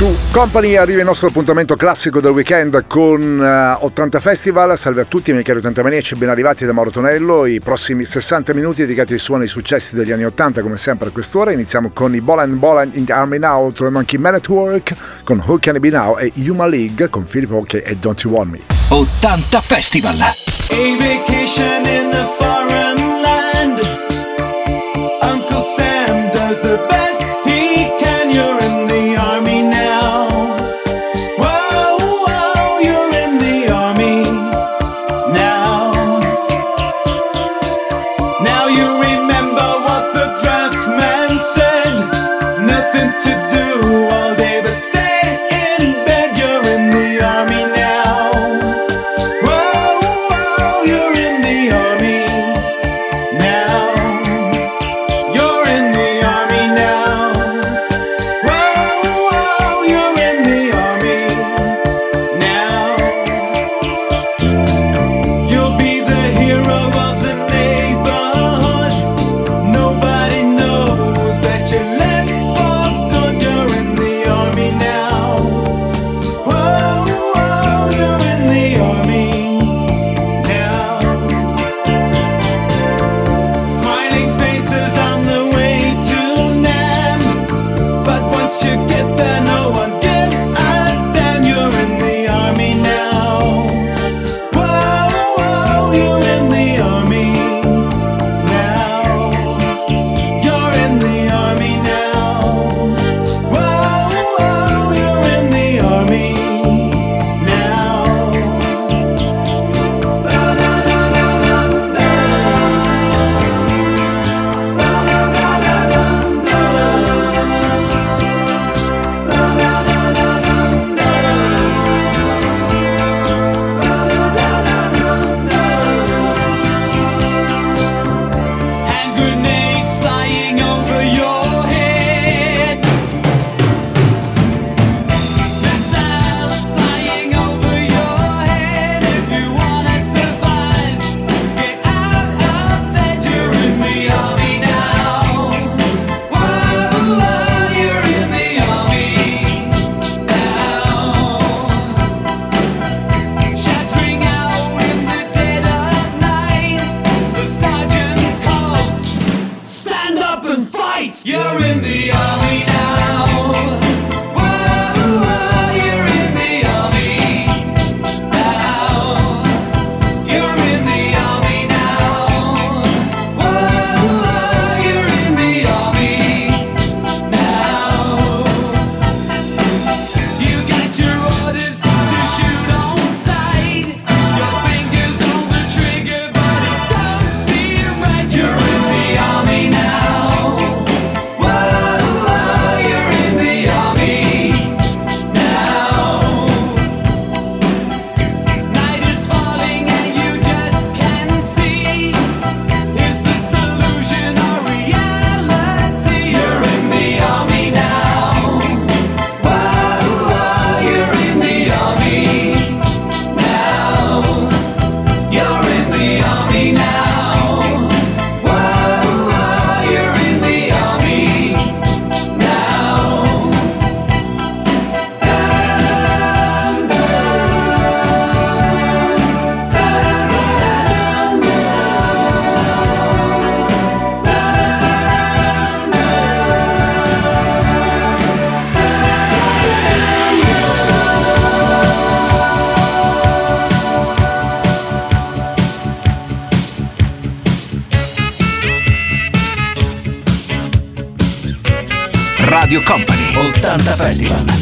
Su Company arriva il nostro appuntamento classico del weekend con eh, 80 Festival. Salve a tutti, miei cari 80 maniaci, ben arrivati da Mauro Tonello. I prossimi 60 minuti dedicati ai suoni e ai successi degli anni 80, come sempre a quest'ora. Iniziamo con i Bolan Bolan in Army Now, troviamo Monkey Man at Work con Who Can I Be Now e Yuma League con Filippo Occhi e Don't You Want Me. 80 Festival! A vacation in the foreign festival.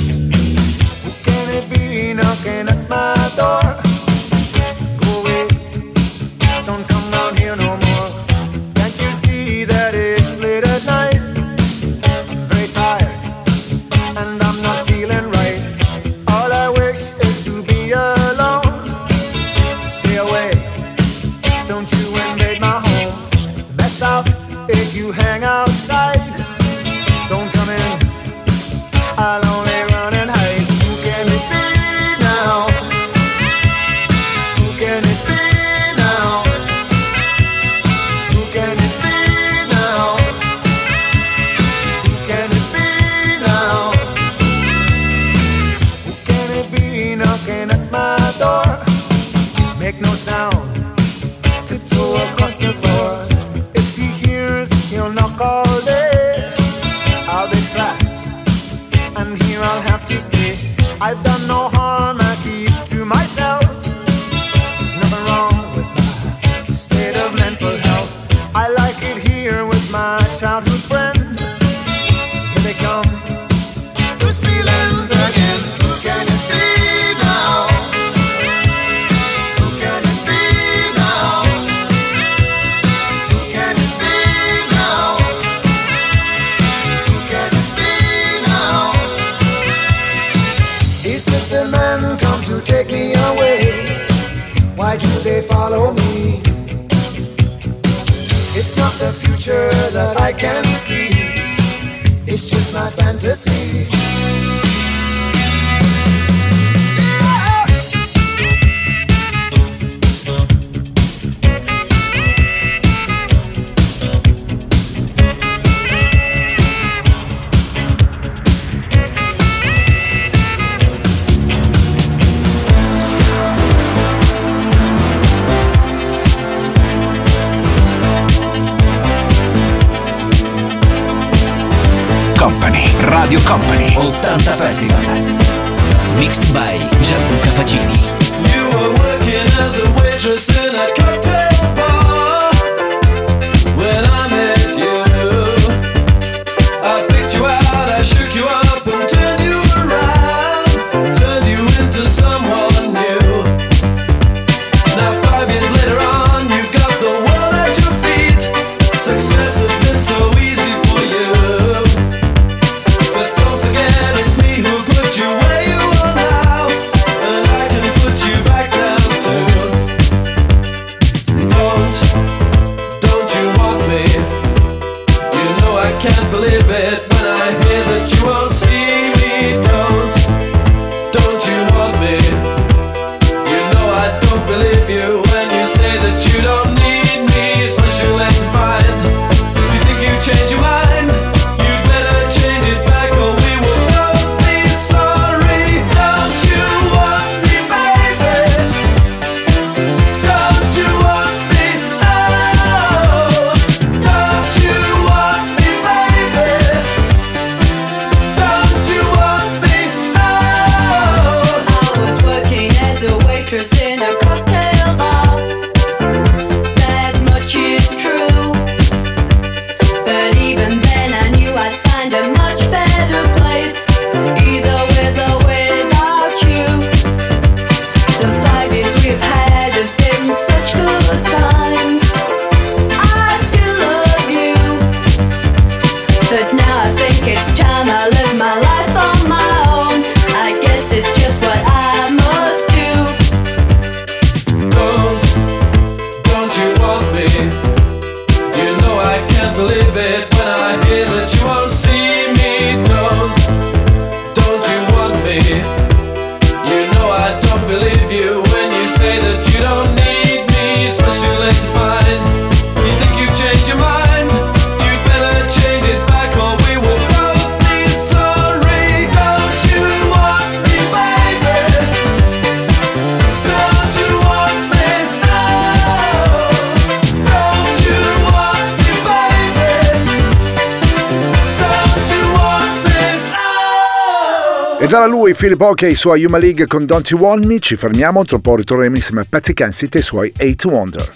già da lui Philip Hockey e i suoi Human League con Don't You Want Me. Ci fermiamo, tra poco ritorneremo insieme a Patti Kensit e i suoi 8 Wonder.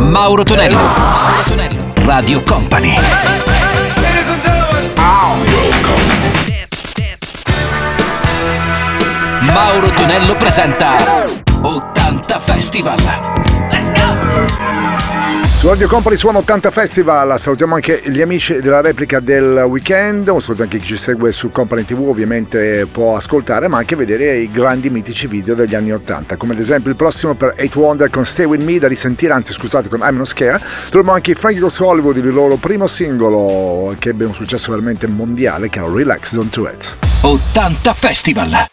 Mauro Tonello, Mauro Tonello, Radio Company. Mauro Tonello presenta 80 Festival. Let's go! Su Radio Company Suono 80 Festival, salutiamo anche gli amici della replica del weekend, un saluto anche chi ci segue su Company TV, ovviamente può ascoltare ma anche vedere i grandi mitici video degli anni 80, come ad esempio il prossimo per 8 Wonder con Stay With Me, da risentire, anzi scusate con I'm Not Scare, troviamo anche i Frankie Goes Hollywood, il loro primo singolo che ebbe un successo veramente mondiale, che era Relax Don't Tourette's. 80 Festival!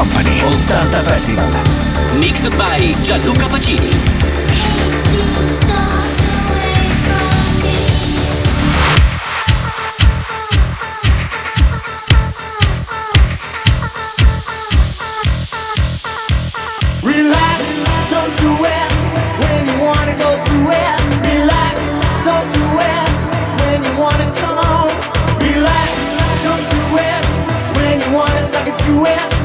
Company 80 Festival Mixed by Gianluca Pacini Relax, don't do it when you wanna go to it. Relax, don't do it when you wanna come. Relax, don't do it when you wanna suck it.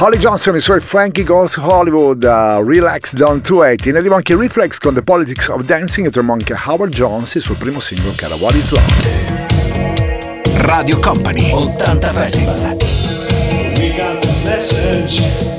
Holly Johnson e i suoi Frankie Goes Hollywood, uh, Relax Down to 80. Ne arriva anche Reflex con The Politics of Dancing e troviamo anche Howard Jones e il suo primo singolo che era What Is Love. Radio Company 80 Festival. We got the message.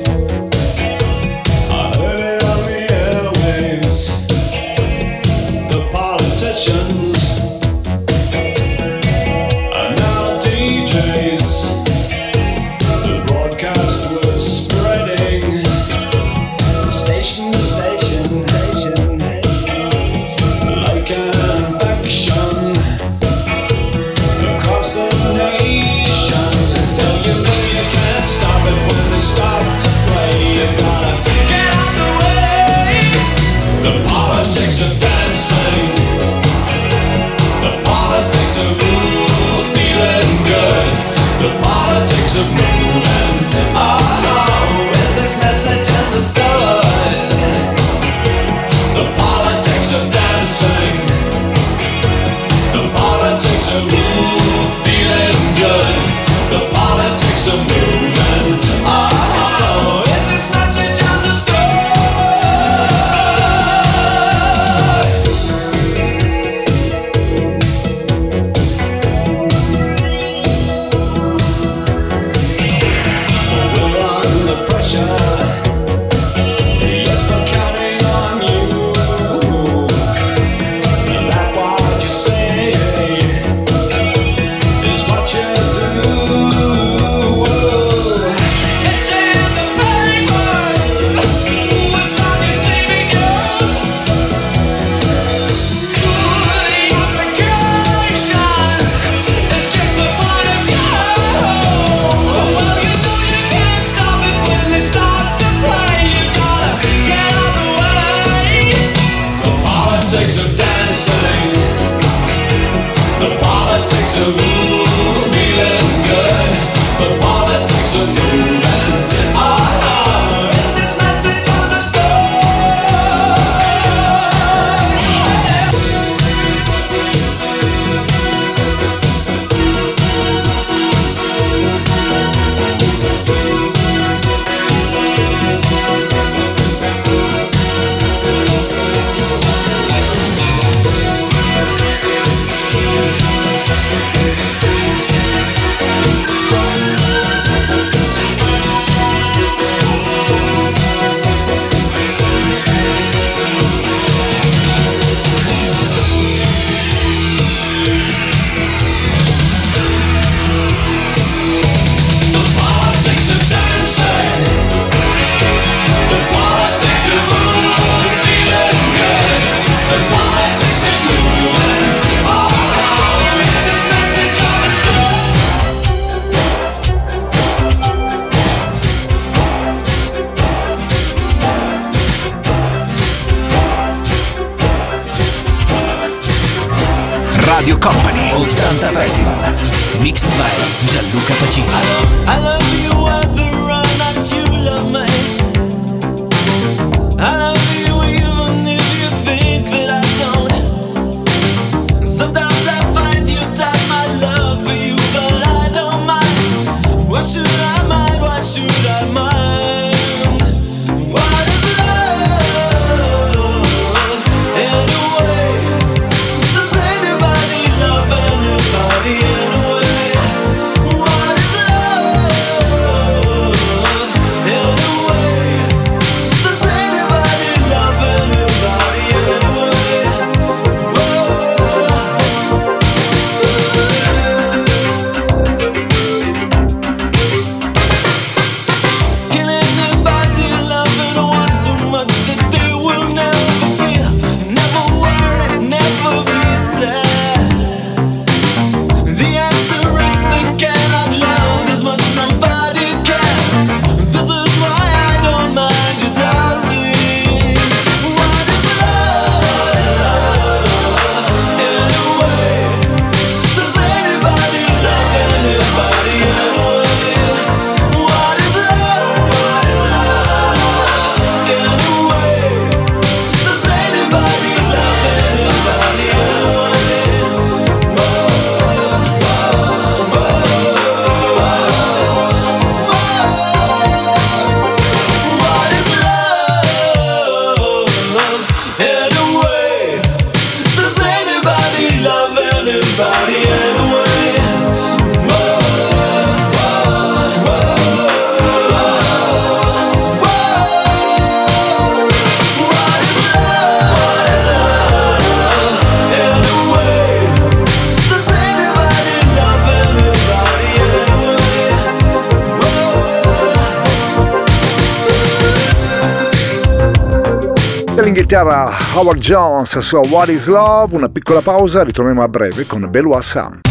chitarra Howard Jones su What is Love, una piccola pausa, ritorniamo a breve con Belu Assam.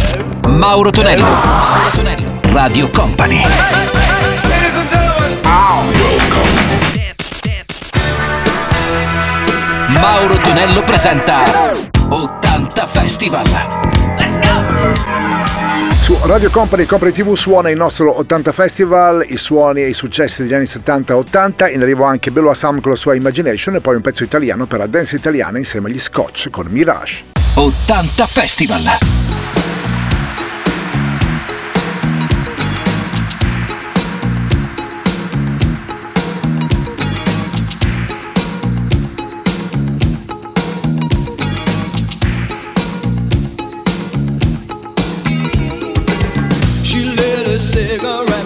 Mauro Tonello, Mauro Tonello, Radio Company. Mauro Tonello presenta 80 Festival. Let's go! Su Radio Company Company TV suona il nostro 80 Festival, i suoni e i successi degli anni 70-80, in arrivo anche Bello Assam con la sua Imagination e poi un pezzo italiano per la dance italiana insieme agli Scotch con Mirage. 80 Festival! cigarette.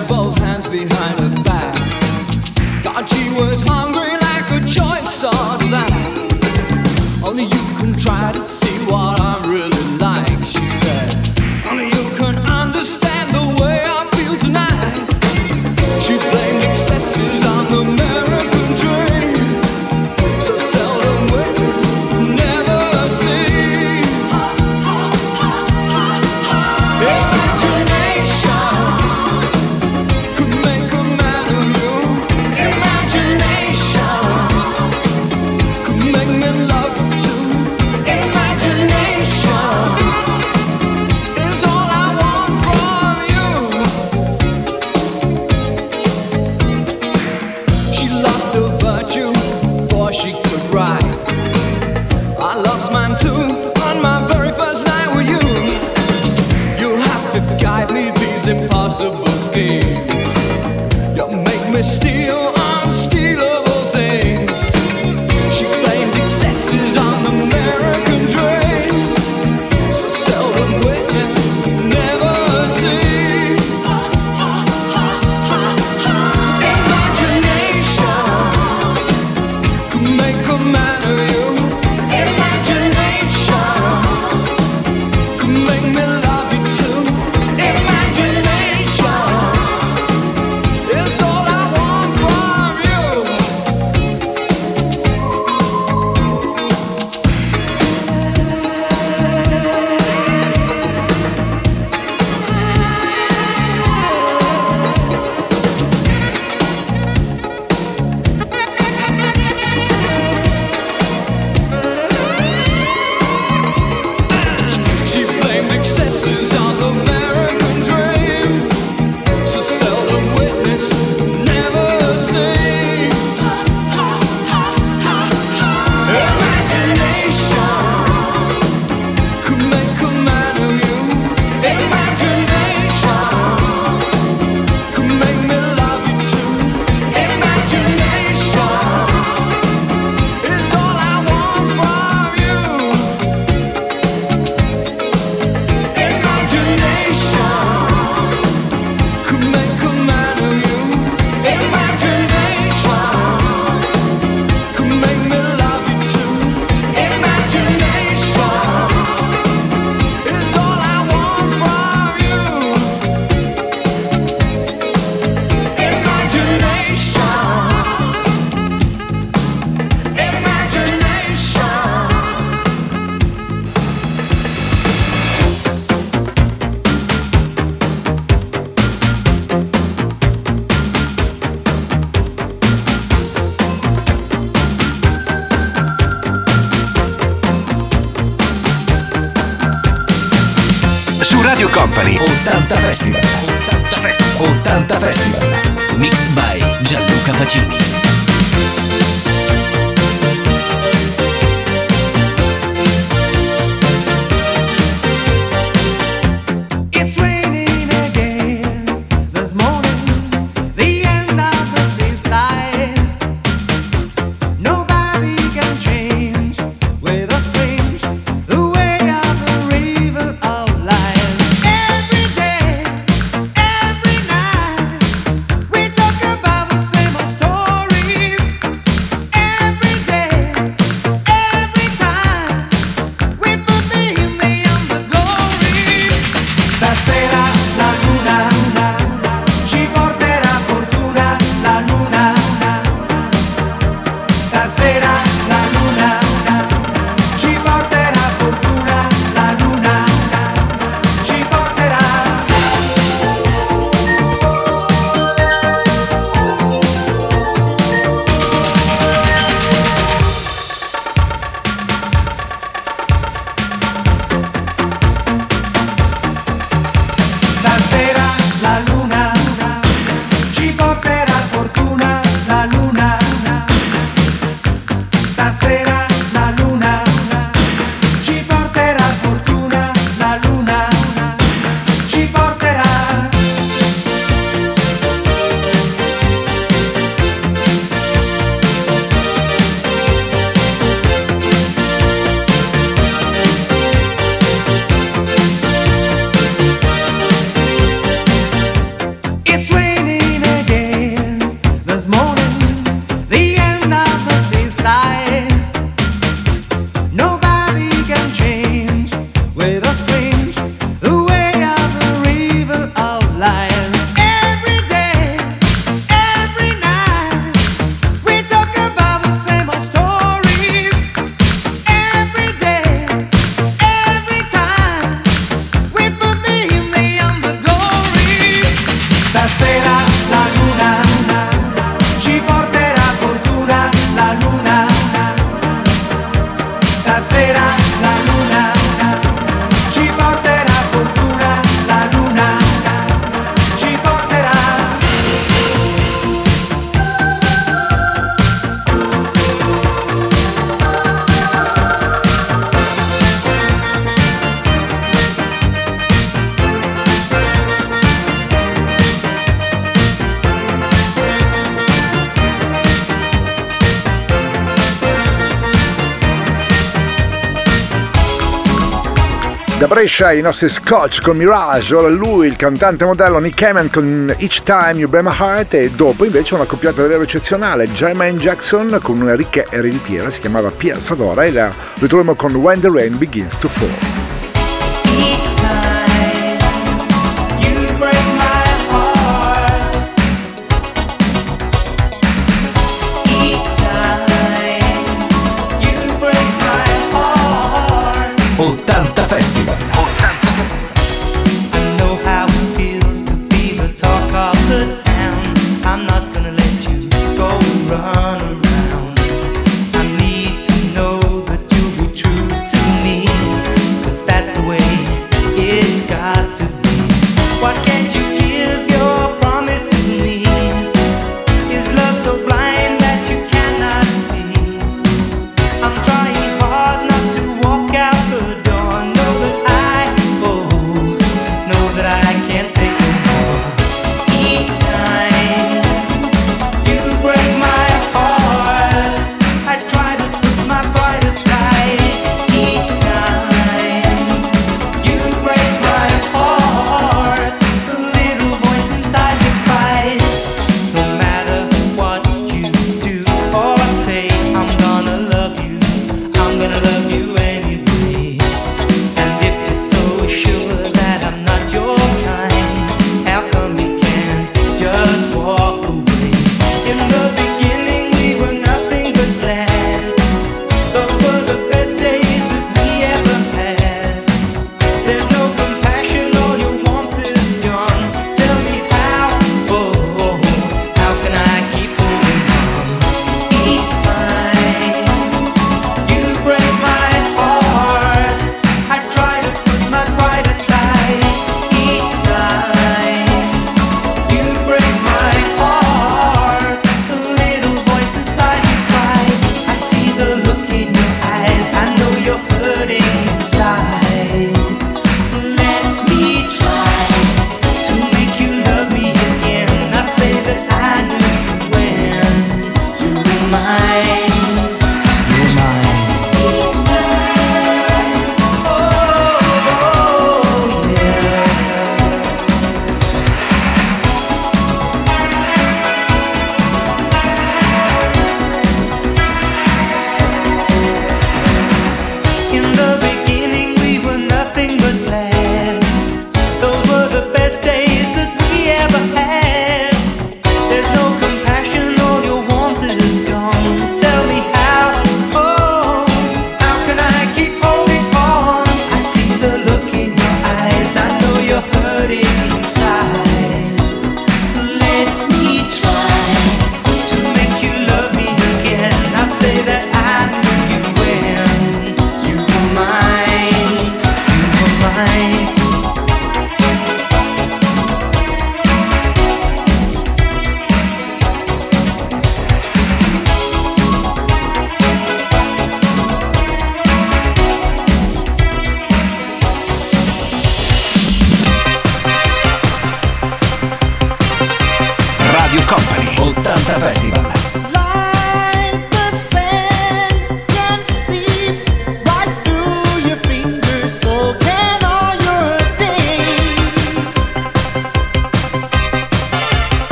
Kesha, i nostri Scotch con Mirage, ora lui, il cantante modello Nick Kamen con Each Time You Break My Heart e dopo invece una coppiata davvero eccezionale, Jermaine Jackson con una ricca ereditiera, si chiamava Pia Sadora e la ritroviamo con When the Rain Begins to Fall.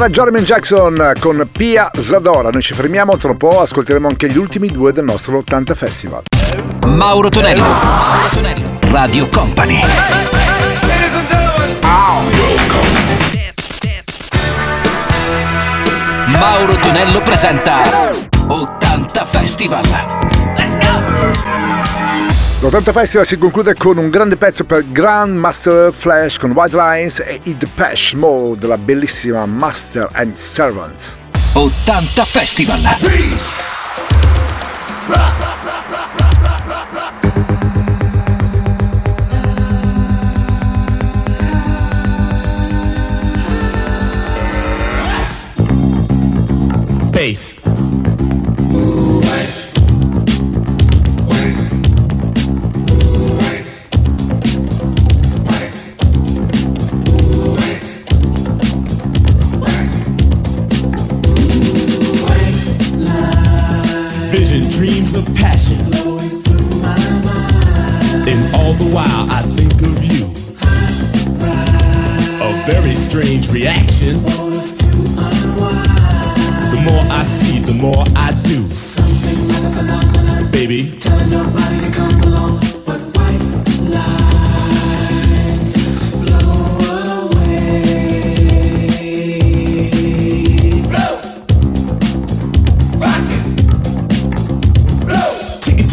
era Jorman Jackson con Pia Zadora. Noi ci fermiamo tra un po', ascolteremo anche gli ultimi due del nostro 80 Festival. Mauro Tonello, Mauro Tonello, Radio Company. Mauro Tonello presenta 80 Festival. L'80 Festival si conclude con un grande pezzo per Grand Master Flash con White Lines e It Pesh Mode, la bellissima Master and Servant. 80 Festival! Rock.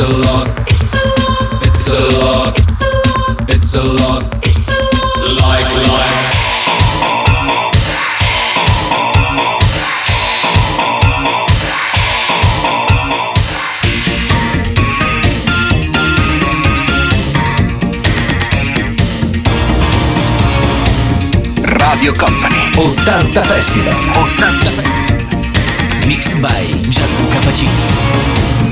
a lot. It's a lot. It's a lot. It's a lot. It's a lot. It's a lot. Like life. Radio Company 80 Festival 80 Festival Mixed by Gianluca Pacini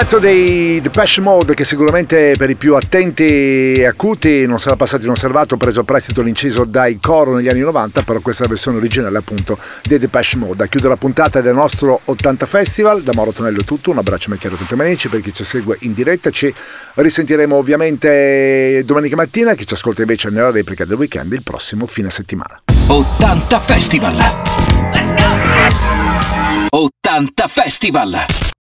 pezzo dei Depeche Mode che sicuramente per i più attenti e acuti non sarà passato inosservato, preso a prestito l'inciso dai coro negli anni 90, però questa è la versione originale appunto dei Depeche Mode. A chiudere la puntata del nostro 80 Festival, da Mauro Tonello è tutto, un abbraccio a Macchiaro Manici per chi ci segue in diretta, ci risentiremo ovviamente domenica mattina, chi ci ascolta invece nella replica del weekend il prossimo fine settimana. 80 Festival. Let's go! 80 Festival.